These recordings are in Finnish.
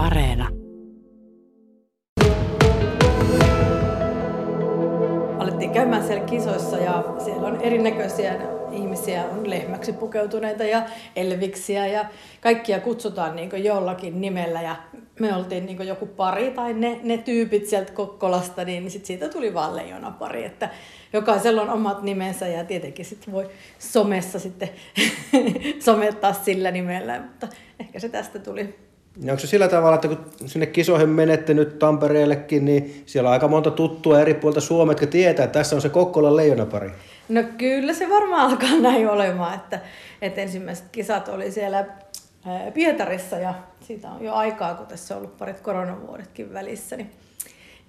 Areena. Alettiin käymään siellä kisoissa ja siellä on erinäköisiä ihmisiä, on lehmäksi pukeutuneita ja elviksiä ja kaikkia kutsutaan niin jollakin nimellä ja me oltiin niin joku pari tai ne, ne tyypit sieltä Kokkolasta, niin sit siitä tuli vaan leijona pari, että jokaisella on omat nimensä ja tietenkin sitten voi somessa sitten somettaa sillä nimellä, mutta ehkä se tästä tuli. Ja onko se sillä tavalla, että kun sinne kisoihin menette nyt Tampereellekin, niin siellä on aika monta tuttua eri puolta Suomea, jotka tietää, että tässä on se Kokkolan leijonapari? No kyllä se varmaan alkaa näin olemaan, että, että ensimmäiset kisat oli siellä Pietarissa ja siitä on jo aikaa, kun tässä on ollut parit koronavuodetkin välissä, niin,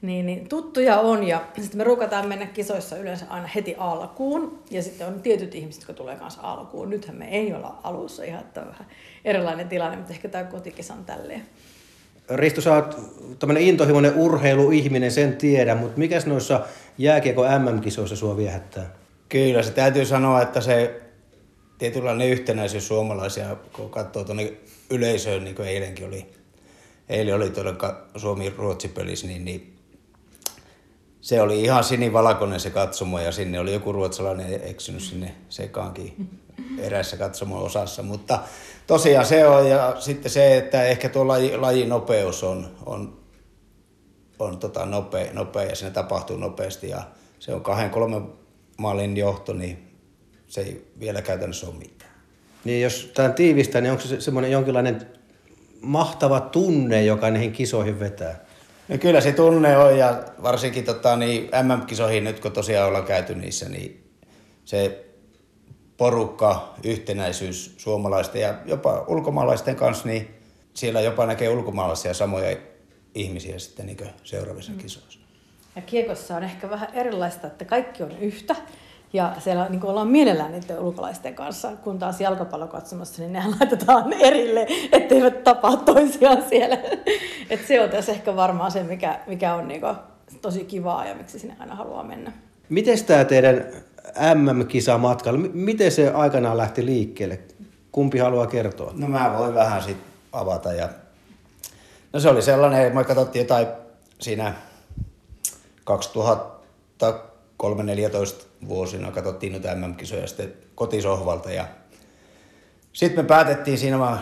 niin, niin tuttuja on ja sitten me ruukataan mennä kisoissa yleensä aina heti alkuun ja sitten on tietyt ihmiset, jotka tulee kanssa alkuun. Nythän me ei olla alussa ihan, että vähän erilainen tilanne, mutta ehkä tämä kotikisa on tälleen. Risto, sä oot tämmöinen intohimoinen urheiluihminen, sen tiedä, mutta mikäs noissa jääkiekko MM-kisoissa sua viehättää? Kyllä, se täytyy sanoa, että se tietynlainen yhtenäisyys suomalaisia, kun katsoo tuonne yleisöön, niin kuin eilenkin oli, eilen oli tuolla Suomi-Ruotsi-pelissä, niin, niin se oli ihan sinivalkoinen se katsomo ja sinne oli joku ruotsalainen eksynyt sinne sekaankin erässä katsomon osassa, mutta tosiaan se on ja sitten se, että ehkä tuo laji, lajin nopeus on, on, on tota nopea, nopea ja siinä tapahtuu nopeasti ja se on kahden kolmen maalin johto, niin se ei vielä käytännössä ole mitään. Niin jos tämä tiivistää, niin onko se semmoinen jonkinlainen mahtava tunne, joka näihin kisoihin vetää? No kyllä se tunne on ja varsinkin tota, niin MM-kisoihin nyt kun tosiaan ollaan käyty niissä, niin se porukka, yhtenäisyys suomalaisten ja jopa ulkomaalaisten kanssa, niin siellä jopa näkee ulkomaalaisia samoja ihmisiä sitten niin seuraavissa mm. kisoissa. Ja kiekossa on ehkä vähän erilaista, että kaikki on yhtä. Ja siellä niin ollaan mielellään niiden ulkolaisten kanssa, kun taas jalkapallokatsomassa, niin nehän laitetaan erille, etteivät tapaa toisiaan siellä. Et se on tässä ehkä varmaan se, mikä, mikä on niin tosi kivaa ja miksi sinne aina haluaa mennä. Miten tämä teidän MM-kisamatkalla, miten se aikanaan lähti liikkeelle? Kumpi haluaa kertoa? No mä voin vähän sitten avata. Ja... No se oli sellainen, me katsottiin jotain siinä 2013 vuosina, katsottiin noita MM-kisoja sitten kotisohvalta ja sitten me päätettiin siinä vaan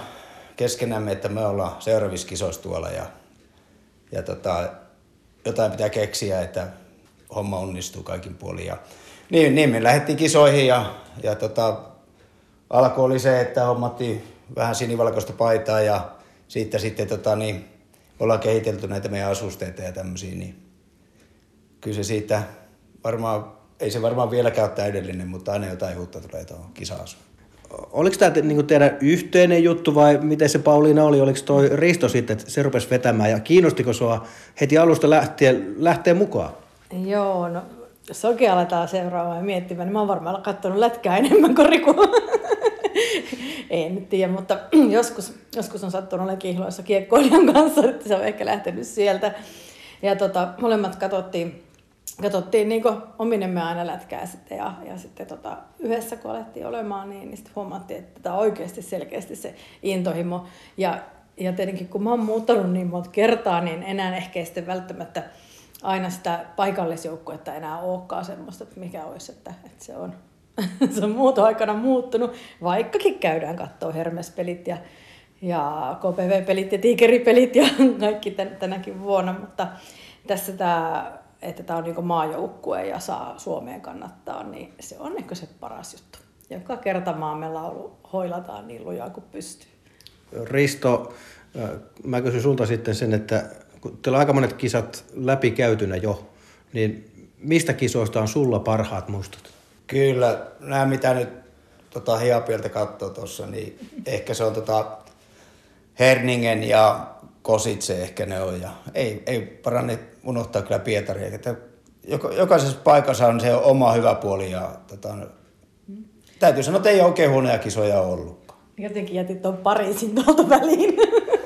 keskenämme, että me ollaan seuraavissa kisoissa tuolla ja, ja tota, jotain pitää keksiä, että homma onnistuu kaikin puolin. Ja niin, niin me lähdettiin kisoihin ja, ja tota, alku oli se, että hommattiin vähän sinivalkoista paitaa ja siitä sitten tota, niin, ollaan kehitelty näitä meidän asusteita ja tämmöisiä, niin kyllä se siitä varmaan, ei se varmaan vieläkään ole täydellinen, mutta aina jotain uutta tulee tuohon kisaan. Oliko tämä niin teidän yhteinen juttu vai miten se Pauliina oli? Oliko toi Risto sitten, että se rupesi vetämään ja kiinnostiko sua heti alusta lähtien lähteä mukaan? Joo, no jos oikein aletaan seuraamaan ja miettimään, niin mä oon varmaan katsonut lätkää enemmän kuin Riku. en nyt tiedä, mutta joskus, joskus on sattunut olemaan kihloissa kiekkoilijan kanssa, että se on ehkä lähtenyt sieltä. Ja tota, molemmat katsottiin, katsottiin niin ominemme aina lätkää sitten ja, ja sitten tota, yhdessä kun alettiin olemaan, niin, niin sitten huomattiin, että tämä on oikeasti selkeästi se intohimo. Ja, ja tietenkin kun mä oon muuttanut niin monta kertaa, niin enää ehkä sitten välttämättä aina sitä paikallisjoukkuetta enää olekaan semmoista, että mikä olisi, että, että se on se on muuta aikana muuttunut, vaikkakin käydään katsoa Hermes-pelit ja, ja KPV-pelit ja Tiikeri-pelit ja kaikki tän, tänäkin vuonna, mutta tässä tämä, että tämä on niin maajoukkue ja saa Suomeen kannattaa, niin se on ehkä se paras juttu. Joka kerta maamme laulu hoilataan niin lujaa kuin pystyy. Risto, mä kysyn sulta sitten sen, että kun teillä on aika monet kisat läpikäytynä jo, niin mistä kisoista on sulla parhaat mustot? Kyllä, nämä mitä nyt tota, Hiapieltä katsoo tuossa, niin ehkä se on tota, Herningen ja Kositse ehkä ne on. Ja ei, ei paranne unohtaa kyllä Pietari. Että jokaisessa paikassa on se oma hyvä puoli ja tota, täytyy sanoa, että ei oikein huonoja kisoja ollut. Jotenkin jätit tuon Pariisin tuolta väliin.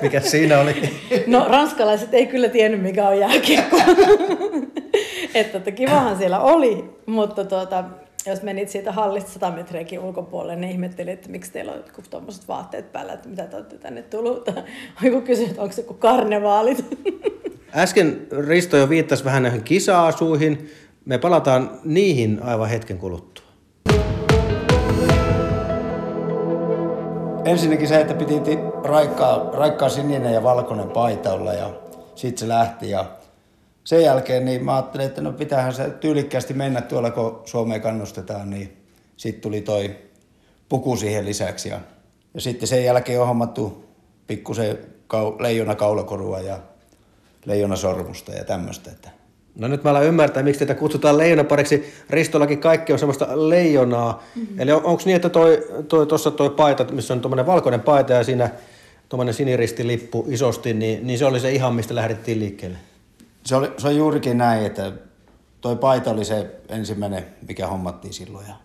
Mikä siinä oli? No ranskalaiset ei kyllä tiennyt, mikä on jääkiekko. että, että kivahan siellä oli, mutta tuota, jos menit siitä hallista 100 metriäkin ulkopuolelle, niin ihmettelit, että miksi teillä on jotkut tuommoiset vaatteet päällä, että mitä te olette tänne tullut. Joku kysyi, että onko se kuin karnevaalit. Äsken Risto jo viittasi vähän näihin kisa-asuihin. Me palataan niihin aivan hetken kuluttua. Ensinnäkin se, että piti raikkaa, raikkaa sininen ja valkoinen paita olla ja sitten se lähti. Ja sen jälkeen niin mä ajattelin, että no pitäähän se tyylikkäästi mennä tuolla, kun Suomeen kannustetaan, niin sitten tuli toi puku siihen lisäksi. Ja, ja sitten sen jälkeen on hommattu pikkusen kau, leijona kaulakorua ja leijona sormusta ja tämmöistä. Että No nyt mä alan ymmärtää, miksi teitä kutsutaan leijonapariksi. Ristollakin kaikki on semmoista leijonaa. Mm-hmm. Eli on, onko niin, että toi, toi, tuossa toi paita, missä on tuommoinen valkoinen paita ja siinä tuommoinen siniristilippu isosti, niin, niin se oli se ihan, mistä lähdettiin liikkeelle? Se, oli, se on juurikin näin, että toi paita oli se ensimmäinen, mikä hommattiin silloin. Ja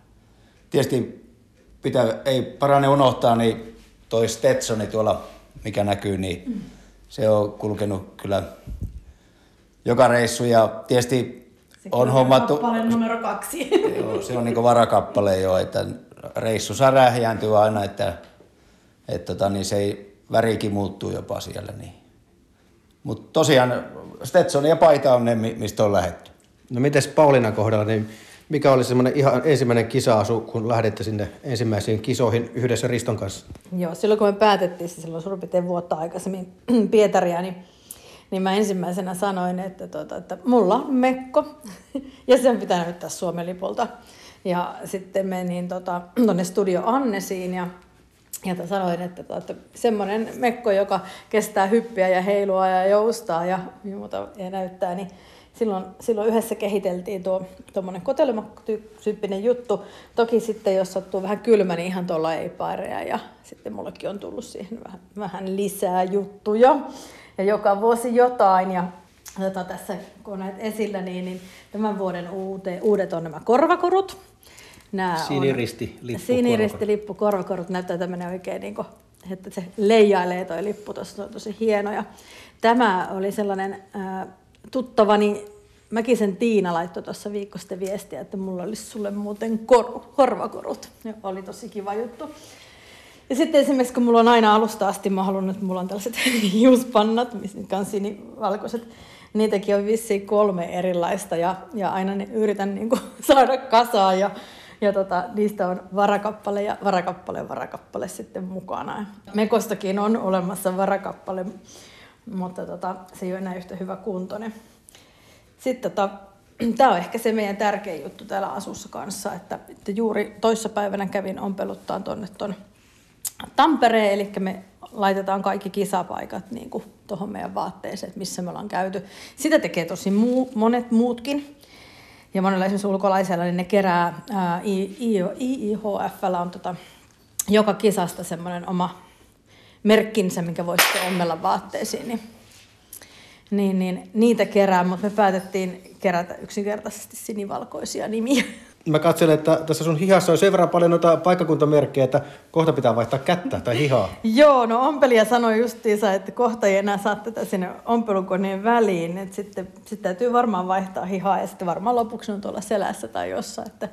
tietysti pitää, ei parane unohtaa, niin toi Stetsoni tuolla, mikä näkyy, niin mm. se on kulkenut kyllä joka reissu ja tietysti Se on hommattu... Kappale numero kaksi. Joo, se on niin varakappale jo, että reissu saa aina, että, että tota, niin se ei, värikin muuttuu jopa siellä. Niin. Mutta tosiaan Stetson ja paita on ne, mistä on lähetty. No mites Paulinan kohdalla, niin mikä oli semmoinen ihan ensimmäinen kisaasu, kun lähdette sinne ensimmäisiin kisoihin yhdessä Riston kanssa? Joo, silloin kun me päätettiin, siis silloin suurin vuotta aikaisemmin Pietaria, niin niin mä ensimmäisenä sanoin, että, tuota, että mulla on mekko ja sen pitää näyttää Suomen lipulta. Ja sitten menin tuonne tota, Studio Annesiin ja, ja sanoin, että, tuota, että semmoinen mekko, joka kestää hyppiä ja heilua ja joustaa ja, muuta, ja näyttää, niin silloin, silloin yhdessä kehiteltiin tuo tuommoinen kotelmatyyppinen juttu. Toki sitten, jos sattuu vähän kylmä, niin ihan tuolla ei paireja ja sitten mullekin on tullut siihen vähän, vähän lisää juttuja ja joka vuosi jotain. Ja tota, tässä kun näet esillä, niin, niin tämän vuoden uute, uudet on nämä korvakorut. Nämä siniristi, lippu, siniristi lippu, korvakorut näyttää tämmöinen oikein, niin kuin, että se leijailee toi lippu tuossa, on tosi hieno. Ja tämä oli sellainen äh, tuttavani Mäkisen Tiina laittoi tuossa viikko sitten viestiä, että mulla olisi sulle muuten kor- korvakorut. Ja oli tosi kiva juttu. Ja sitten esimerkiksi, kun mulla on aina alusta asti, mä halunnut, että mulla on tällaiset hiuspannat, mitkä on sinivalkoiset, niitäkin on vissiin kolme erilaista ja, ja aina ne yritän niin kuin, saada kasaan ja, ja tota, niistä on varakappale ja varakappale varakappale sitten mukana. Mekostakin on olemassa varakappale, mutta tota, se ei ole enää yhtä hyvä kuntoinen. Sitten tota, tämä on ehkä se meidän tärkein juttu täällä asussa kanssa, että, että juuri toissapäivänä kävin ompeluttaan tuonne tuon Tampereen, eli me laitetaan kaikki kisapaikat niin tuohon meidän vaatteeseen, missä me ollaan käyty. Sitä tekee tosi muu, monet muutkin. Ja monella esimerkiksi ulkolaisella niin ne kerää, ää, IIHF on tota, joka kisasta semmoinen oma merkkinsä, minkä voi sitten ommella vaatteisiin. Niin, niin, niin niitä kerää, mutta me päätettiin kerätä yksinkertaisesti sinivalkoisia nimiä mä katselen, että tässä sun hihassa on sen verran paljon noita paikkakuntamerkkejä, että kohta pitää vaihtaa kättä tai hihaa. Joo, no ompelija sanoi justiinsa, että kohta ei enää saa tätä sinne ompelukoneen väliin, että sitten, sitten täytyy varmaan vaihtaa hihaa ja sitten varmaan lopuksi on tuolla selässä tai jossain, että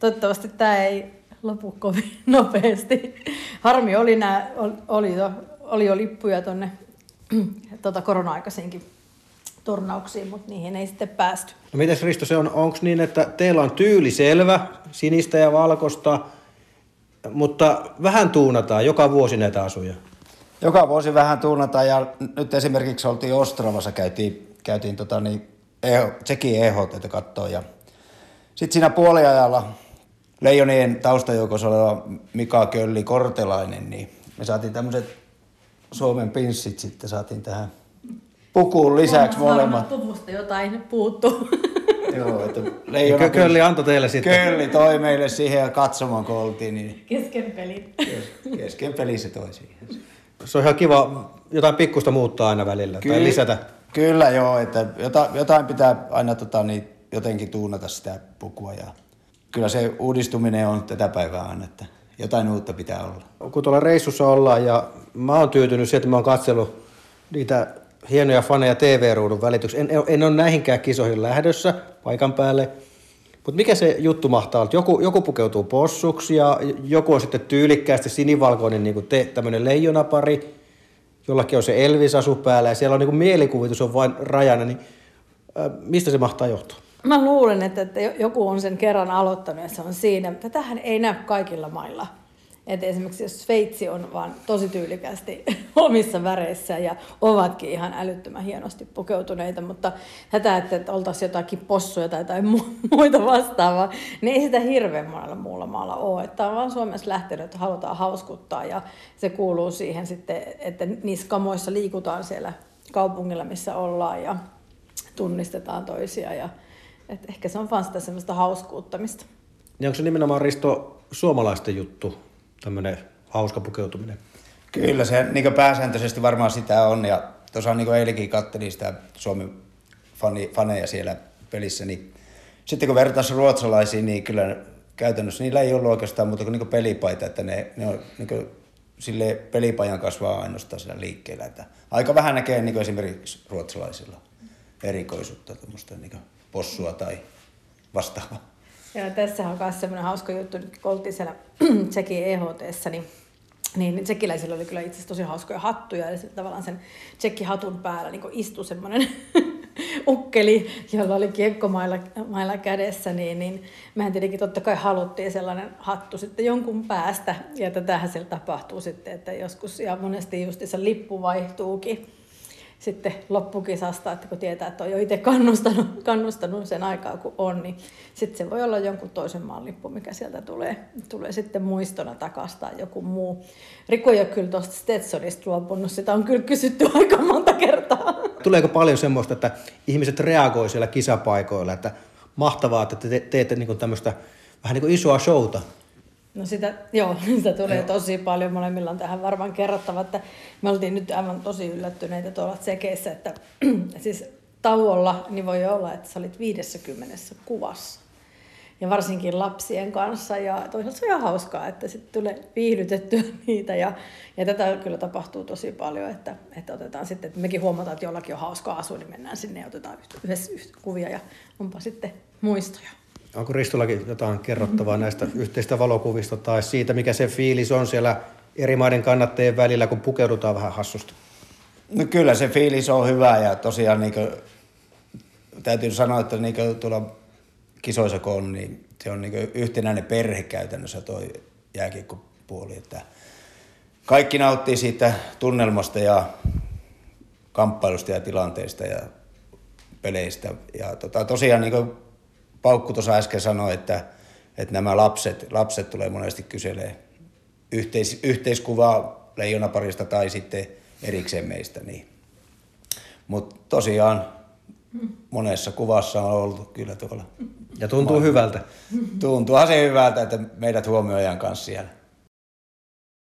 toivottavasti tämä ei lopu kovin nopeasti. Harmi oli, nämä, oli, jo, oli jo lippuja tuonne tuota korona-aikaisinkin turnauksiin, mutta niihin ei sitten päästy. No mites Risto, se on, onko niin, että teillä on tyyli selvä, sinistä ja valkoista, mutta vähän tuunataan joka vuosi näitä asuja? Joka vuosi vähän tuunataan ja nyt esimerkiksi oltiin Ostravassa, käytiin, käytiin tota niin, EH, Tsekin EHT katsoa ja sitten siinä puoliajalla Leijonien taustajoukossa oleva Mika Kölli Kortelainen, niin me saatiin tämmöiset Suomen pinssit sitten saatiin tähän pukuun lisäksi molemmat. puvusta jotain puuttuu. Joo, että leijona... Kölli antoi teille sitten. Kölli toi meille siihen ja katsomaan kun oltiin. Niin... Kesken peli. Kesken peli se toi siihen. Se on ihan kiva jotain pikkusta muuttaa aina välillä Ky- tai lisätä. Kyllä joo, että jotain pitää aina tota, niin, jotenkin tuunata sitä pukua ja kyllä se uudistuminen on tätä päivää aina, että jotain uutta pitää olla. Kun tuolla reissussa ollaan ja mä oon tyytynyt siihen, että mä oon katsellut niitä hienoja faneja TV-ruudun välityksessä. En, en ole näihinkään kisoihin lähdössä paikan päälle, Mutta mikä se juttu mahtaa olla? Joku, joku pukeutuu possuksi ja joku on sitten tyylikkäästi sinivalkoinen niin kuin te, tämmöinen leijonapari, jollakin on se Elvis-asu päällä ja siellä on niin kuin mielikuvitus on vain rajana, niin äh, mistä se mahtaa johtua? Mä luulen, että, että joku on sen kerran aloittanut ja se on siinä. Tätähän ei näy kaikilla mailla. Et esimerkiksi jos Sveitsi on vaan tosi tyylikästi omissa väreissä ja ovatkin ihan älyttömän hienosti pukeutuneita, mutta tätä, että, oltaisiin jotakin possuja tai jotain muita vastaavaa, niin ei sitä hirveän monella muulla maalla ole. Että on vaan Suomessa lähtenyt, että halutaan hauskuttaa ja se kuuluu siihen sitten, että niissä kamoissa liikutaan siellä kaupungilla, missä ollaan ja tunnistetaan toisia ja ehkä se on vaan sitä semmoista hauskuuttamista. Ja onko se nimenomaan Risto suomalaisten juttu, tämmöinen hauska pukeutuminen? Kyllä se niin pääsääntöisesti varmaan sitä on. Ja tuossa niin eilenkin katselin sitä Suomen fani, faneja siellä pelissä, niin sitten kun vertaisi ruotsalaisiin, niin kyllä käytännössä niillä ei ollut oikeastaan muuta kuin, niin pelipaita, että ne, ne on niin sille pelipajan kasvaa ainoastaan siellä liikkeellä. Että aika vähän näkee niin esimerkiksi ruotsalaisilla erikoisuutta, tuommoista niin possua tai vastaavaa. Joo, tässä on myös semmoinen hauska juttu, kun oltiin siellä Tsekin eht niin niin tsekkiläisillä oli kyllä itse asiassa tosi hauskoja hattuja, ja tavallaan sen tsekkihatun päällä niin istui semmoinen ukkeli, jolla oli kiekkomailla mailla kädessä, niin, niin mehän tietenkin totta kai haluttiin sellainen hattu sitten jonkun päästä, ja tätähän siellä tapahtuu sitten, että joskus, ja monesti justissa lippu vaihtuukin, sitten loppukisasta, että kun tietää, että on jo itse kannustanut, kannustanut sen aikaa kun on, niin sitten se voi olla jonkun toisen maan lippu, mikä sieltä tulee, tulee sitten muistona takasta joku muu. Riku ei ole kyllä tuosta Stetsonista luopunut, sitä on kyllä kysytty aika monta kertaa. Tuleeko paljon semmoista, että ihmiset reagoi siellä kisapaikoilla, että mahtavaa, että te teette niin tämmöistä vähän niin kuin isoa showta No sitä, joo, sitä tulee joo. tosi paljon. Molemmilla on tähän varmaan kerrottava, että me oltiin nyt aivan tosi yllättyneitä tuolla sekeissä, että siis tauolla niin voi olla, että sä olit 50 kuvassa. Ja varsinkin lapsien kanssa. Ja toisaalta se on ihan hauskaa, että sitten tulee viihdytettyä niitä. Ja, ja tätä kyllä tapahtuu tosi paljon, että, että otetaan sitten, että mekin huomataan, että jollakin on hauskaa asua, niin mennään sinne ja otetaan yhdessä, yhdessä kuvia ja onpa sitten muistoja. Onko Ristollakin jotain kerrottavaa näistä yhteistä valokuvista tai siitä, mikä se fiilis on siellä eri maiden kannattajien välillä, kun pukeudutaan vähän hassusta? No kyllä se fiilis on hyvä ja tosiaan niin kuin, täytyy sanoa, että niin kuin tuolla kisoissa kun on, niin se on niin yhtenäinen perhe käytännössä toi jääkiekkopuoli. Että kaikki nauttii siitä tunnelmasta ja kamppailusta ja tilanteista ja peleistä. Ja tota, tosiaan niin Paukku tuossa äsken sanoi, että, että nämä lapset, lapset tulee monesti kyselee yhteis, yhteiskuvaa leijonaparista tai sitten erikseen meistä. Niin. Mutta tosiaan monessa kuvassa on ollut kyllä tuolla. Ja tuntuu hyvältä. Tuntuu se hyvältä, että meidät huomioidaan kanssa siellä.